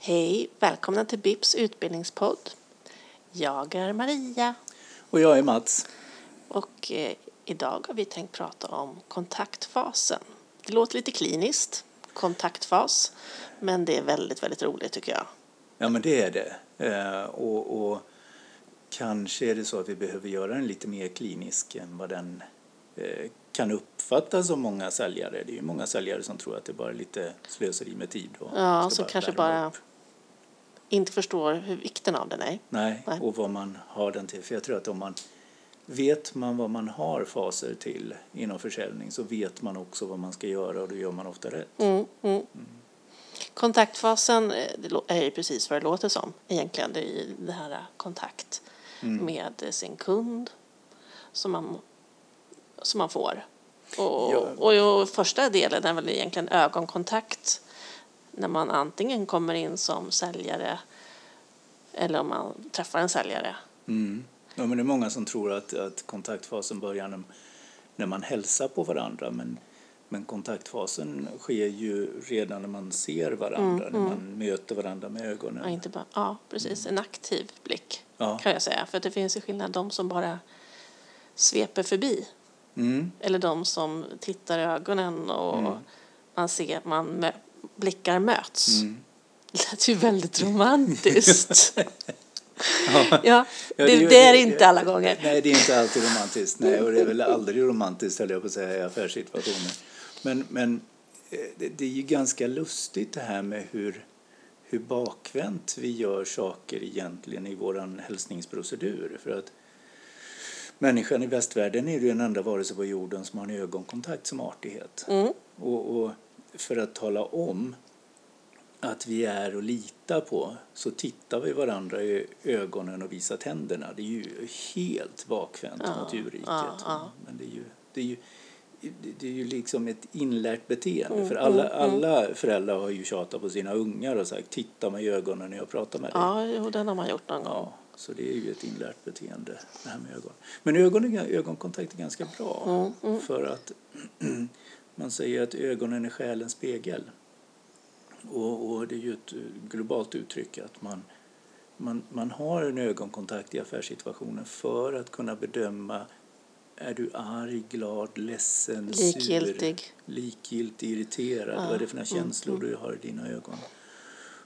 Hej, välkomna till BIPs utbildningspodd. Jag är Maria Och jag är Mats. och eh, idag har vi tänkt prata om kontaktfasen. Det låter lite kliniskt, kontaktfas, men det är väldigt, väldigt roligt tycker jag. Ja, men det är det. Eh, och, och kanske är det så att vi behöver göra den lite mer klinisk än vad den eh, kan uppfattas av många säljare. Det är ju många säljare som tror att det bara är lite slöseri med tid. Och Ja, som kanske bara upp. Inte förstår hur vikten av den är. Nej, Nej. och vad man har den till. För jag tror att om man vet man vad man har faser till inom försäljning så vet man också vad man ska göra och då gör man ofta rätt. Mm, mm. Kontaktfasen eh, är ju precis vad det låter som egentligen. Det är ju det här eh, kontakt Mm. med eh, sin kund som man, som man får. Och, Ja. och, och första delen är väl egentligen ögonkontakt när man antingen kommer in som säljare eller om man träffar en säljare. Mm. Ja, men det är många som tror att, att kontaktfasen börjar när, när man hälsar på varandra. Men, men kontaktfasen sker ju redan när man ser varandra, när man möter varandra med Ja, ögonen. inte bara, ja, precis. En aktiv blick Ja. kan jag säga. För det finns ju skillnad de som bara sveper förbi Mm. eller de som tittar i ögonen och Mm. man ser man blickar möts. Mm. Det lät ju väldigt romantiskt. Ja. ja, det, det är det är det inte alla gånger. Nej, det är inte alltid romantiskt. Nej, och det är väl aldrig romantiskt, höll jag på att säga, i affärssituationer. Men, men eh, det, det är ju ganska lustigt det här med hur, hur bakvänt vi gör saker egentligen i vår hälsningsprocedur. För att människan i västvärlden är ju den enda varelse på jorden som har en ögonkontakt som artighet. Mm. Och, och för att tala om att vi är att lita på så tittar vi varandra i ögonen och visar tänderna. Det är ju helt bakvänt Ja, mot djurriket. ja, ja. Men det är ju, det är ju, det- är ju liksom ett inlärt beteende. Mm, För alla, mm, mm. alla föräldrar har ju tjatat på sina ungar och sagt titta mig i ögonen när jag pratar med dig. Ja, jo, den har man gjort någon gång. Ja, så det är ju ett inlärt beteende, det här med ögon. Men ögon ögonkontakt är ganska bra Mm, mm. för att man säger att ögonen är själens spegel. Och, och det är ju ett globalt uttryck att man, man, man har en ögonkontakt i affärssituationen för att kunna bedöma är du arg, glad, ledsen, Likgiltig. sur, likgiltig, irriterad? Ja, Vad är det för några mm, känslor du har i dina ögon?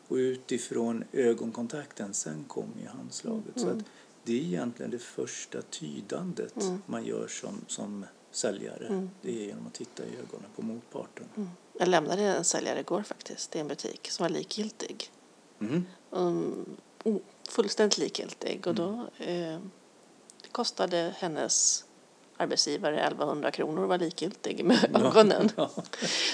Och utifrån ögonkontakten, sen kommer ju handslaget. Så Mm. att det är egentligen det första tydandet Mm. man gör som, som säljare. Mm. Det är genom att titta i ögonen på motparten. Mm. Jag lämnade en säljare igår faktiskt i en butik som var likgiltig. Mm. Um, oh, fullständigt likgiltig. Och då, eh, det kostade hennes arbetsgivare 1100 kronor att vara likgiltig med ögonen. Ja.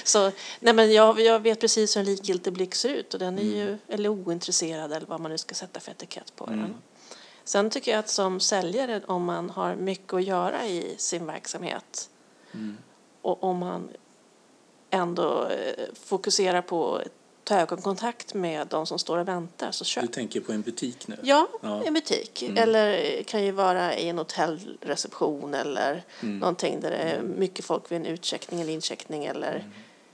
Så, nej men jag, jag vet precis hur en likgiltig blick ser ut och den är ju, Mm. eller ointresserad eller vad man nu ska sätta för etikett på Mm. den. Sen tycker jag att som säljare, om man har mycket att göra i sin verksamhet Mm. och om man ändå eh, fokuserar på att ta ögonkontakt med de som står och väntar så köp. Du tänker på en butik nu? Ja, Ja. en butik. Mm. Eller kan ju vara i en hotellreception eller Mm. någonting där det är mycket folk vid en utcheckning eller incheckning eller Mm.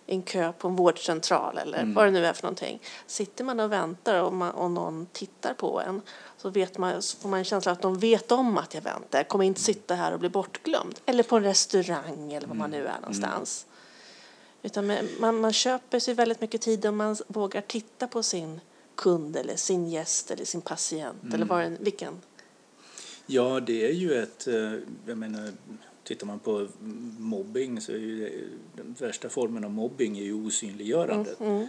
En kö på en vårdcentral eller Mm. vad det nu är för någonting. Sitter man och väntar och, man, och någon tittar på en så, vet man, så får man en känsla att de vet om att jag väntar. Jag kommer inte sitta här och bli bortglömd. Eller på en restaurang eller var man nu är någonstans. Utan man, man, köper sig väldigt mycket tid om man vågar titta på sin kund eller sin gäst eller sin patient eller vad det, vilken. Ja, det är ju ett... eh, Jag menar, tittar man på mobbing så är ju det, den värsta formen av mobbing är ju osynliggörandet. Mm,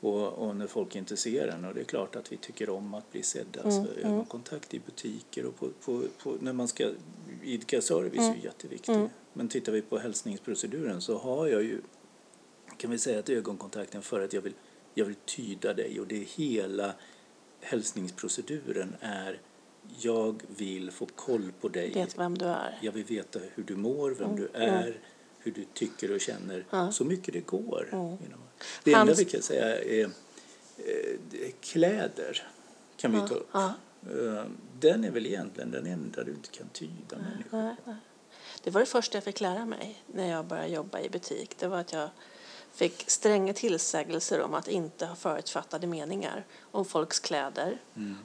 Och, och när folk inte ser en. Och det är klart att vi tycker om att bli sedda. Mm, Alltså, ögonkontakt i butiker och på, på, på, när man ska idka service Mm. är ju jätteviktigt. Men tittar vi på hälsningsproceduren så har jag ju, kan vi säga att ögonkontakten för att jag vill, jag vill tyda dig och det är hela hälsningsproceduren är jag vill få koll på dig. vet vem du är. Jag vill veta hur du mår, vem Mm, du är, hur du tycker och känner. Ja. Så mycket det går. Mm. Det enda vi kan säga är, eh, kläder. Kan vi ta upp. Eh, Den är väl egentligen den enda du inte kan tyda människor. Nej. Det var det första jag fick lära mig när jag började jobba i butik. Det var att jag fick stränga tillsägelser om att inte ha förutfattade meningar om folks kläder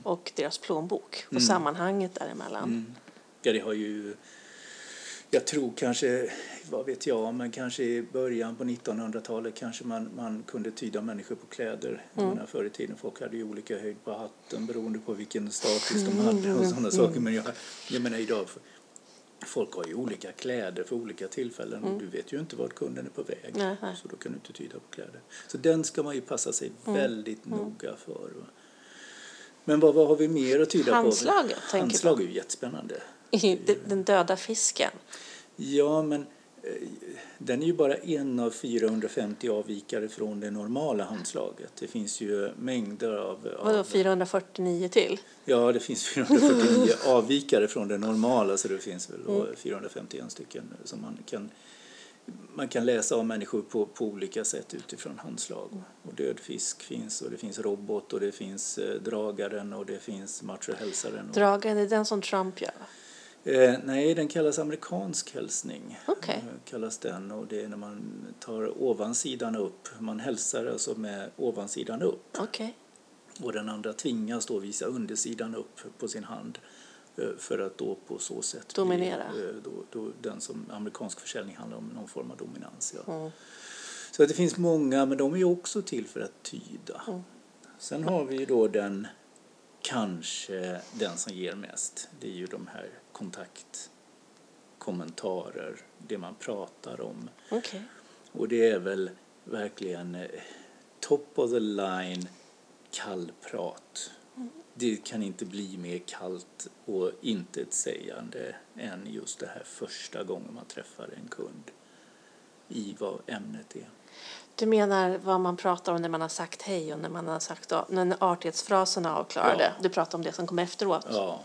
och deras plånbok och sammanhanget däremellan. Ja, det har ju... Jag tror kanske, vad vet jag, men kanske i början på 1900-talet kanske man, man kunde tyda människor på kläder. Menar, förr i tiden folk hade ju olika höjd på hatten beroende på vilken status de hade och sådana saker. Men jag, jag menar idag, folk har ju olika kläder för olika tillfällen och du vet ju inte vart kunden är på väg. Nej, nej. Så då kan du inte tyda på kläder. Så den ska man ju passa sig väldigt noga för. Va? Men vad, vad har vi mer att tyda Handslaget, på? Handslag är ju jättespännande. Den döda fisken. Ja, men den är ju bara en av 450 avvikare från det normala handslaget. Det finns ju mängder av... Vadå, av 449 till? ja, det finns 449 avvikare från det normala så det finns väl Mm. då 451 stycken som man kan man kan läsa om människor på, på olika sätt utifrån handslag. Och död fisk finns och det finns robot och det finns eh, dragaren och det finns machohälsaren. Och, Dragaren är den som Trump gör? Eh, nej, den kallas amerikansk hälsning. Okej. Eh, kallas den och det är när man tar ovansidan upp. Man hälsar alltså med ovansidan upp Okej. och den andra tvingas då visa undersidan upp på sin hand eh, för att då på så sätt bli, Dominera. eh, då, då den som amerikansk försäljning handlar om någon form av dominans. Ja. Mm. Så att det finns många, men de är också till för att tyda. Mm. Sen har vi ju då den, kanske den som ger mest. Det är ju de här kontaktkommentarer, det man pratar om. Okej. Och det är väl verkligen eh, top of the line kallprat. Det kan inte bli mer kallt och intetsägande än just det här första gången man träffar en kund i vad ämnet är. Du menar vad man pratar om när man har sagt hej och när man har sagt när artighetsfrasen är avklarade? Ja. Du pratar om det som kommer efteråt? Ja.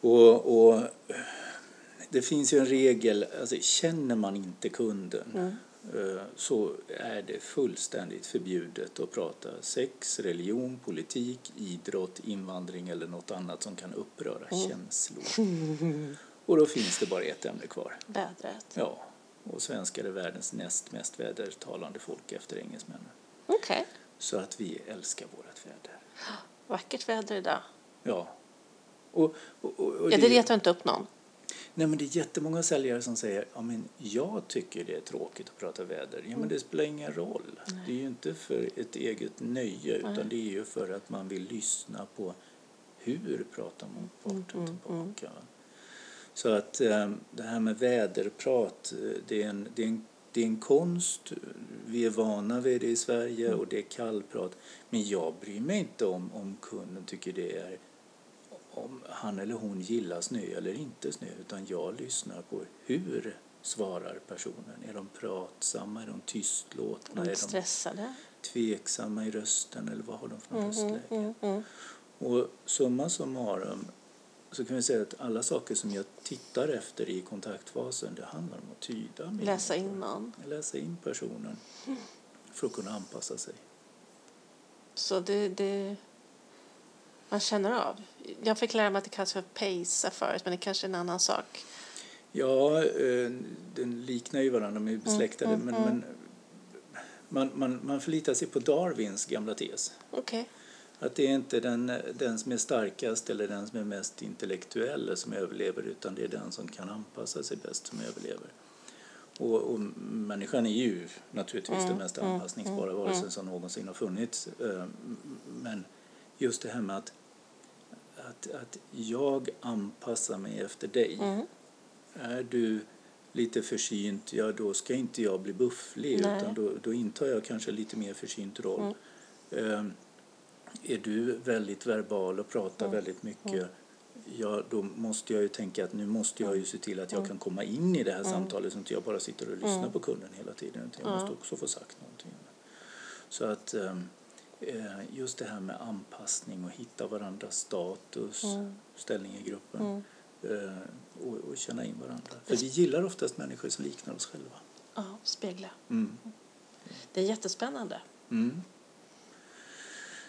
Och, och det finns ju en regel, alltså känner man inte kunden eh, så är det fullständigt förbjudet att prata sex, religion, politik, idrott, invandring eller något annat som kan uppröra känslor. Och då finns det bara ett ämne kvar. Vädret? Ja, och svenskar är världens näst mest vädertalande folk efter engelsmännen. Okej. Så att vi älskar vårt väder. Vackert väder idag. Ja. Och, och, och, och Ja, det retar inte upp någon. Nej, men det är jättemånga säljare som säger ja, men jag tycker det är tråkigt att prata väder. Ja, men det spelar ingen roll. Det är ju inte för ett eget nöje utan det är ju för att man vill lyssna på hur pratar motparten tillbaka. Så att eh, det här med väderprat, eh, det är, en, det, är en, det är en konst. Vi är vana vid det i Sverige och det är kallprat. Men jag bryr mig inte om, om kunden tycker det är om han eller hon gillar snö eller inte snö utan jag lyssnar på hur svarar personen. Är de pratsamma? Är de tystlåtna? De Är är de stressade. tveksamma i rösten eller vad har de för Mm, röstläge? mm, mm. Och summa summarum så kan vi säga att alla saker som jag tittar efter i kontaktfasen det handlar om att tyda. Läsa in någon. Läsa in personen för att kunna anpassa sig. Så det, det... Man känner av. Jag fick lära mig att det kallas för pacea förut, men det kanske är en annan sak. Ja, eh, den liknar ju varandra, de är besläktade. mm, men, mm. men man, man, man förlitar sig på Darwins gamla tes. Okej. Att det är inte den, den som är starkast eller den som är mest intellektuell som överlever utan det är den som kan anpassa sig bäst som överlever. Och, och människan är ju naturligtvis Mm, den mest mm, anpassningsbara mm, varelsen mm. som någonsin har funnits. Eh, Men just det här med att, att, att jag anpassar mig efter dig. Mm. Är du lite försynt, ja då ska inte jag bli bufflig Nej. utan då, då intar jag kanske lite mer försynt roll. Mm. Är du väldigt verbal och pratar Mm. väldigt mycket ja, då måste jag ju tänka att nu måste jag ju se till att jag kan komma in i det här samtalet så att jag bara sitter och lyssnar Mm. på kunden hela tiden. Jag Ja. måste också få sagt någonting. Så att ehm, eh, just det här med anpassning och hitta varandras status, Mm. ställning i gruppen Mm. eh, och, och känna in varandra. För vi gillar oftast människor som liknar oss själva. Ja, spegla. Mm. Det är jättespännande. Mm.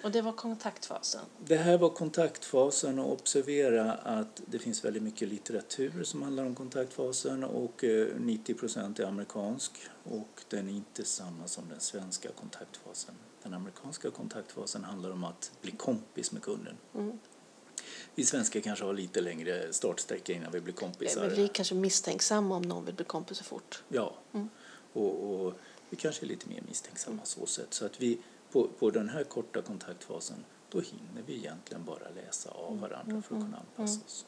Och det var kontaktfasen? Det här var kontaktfasen och observera att det finns väldigt mycket litteratur som handlar om kontaktfasen och 90 eh, procent är amerikansk och den är inte samma som den svenska kontaktfasen. Den amerikanska kontaktfasen handlar om att bli kompis med kunden. Mm. Vi svenskar kanske har lite längre startsträcka innan vi blir kompisar. Vi blir kanske misstänksamma om någon vill bli kompis så fort. Ja, mm. och, och, vi kanske är lite mer misstänksamma mm. så sätt. Så att vi på, på den här korta kontaktfasen då hinner vi egentligen bara läsa av mm. varandra för att kunna mm. anpassa oss.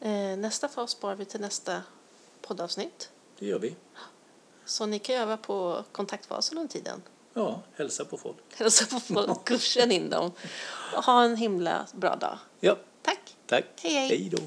Eh, nästa fas sparar vi till nästa poddavsnitt. Det gör vi. Så ni kan öva på kontaktfasen under tiden. Ja, hälsa på folk. Hälsa på folk, kursen in dem. Ha en himla bra dag. Ja. Tack. Tack. Hej, hej. Hej då.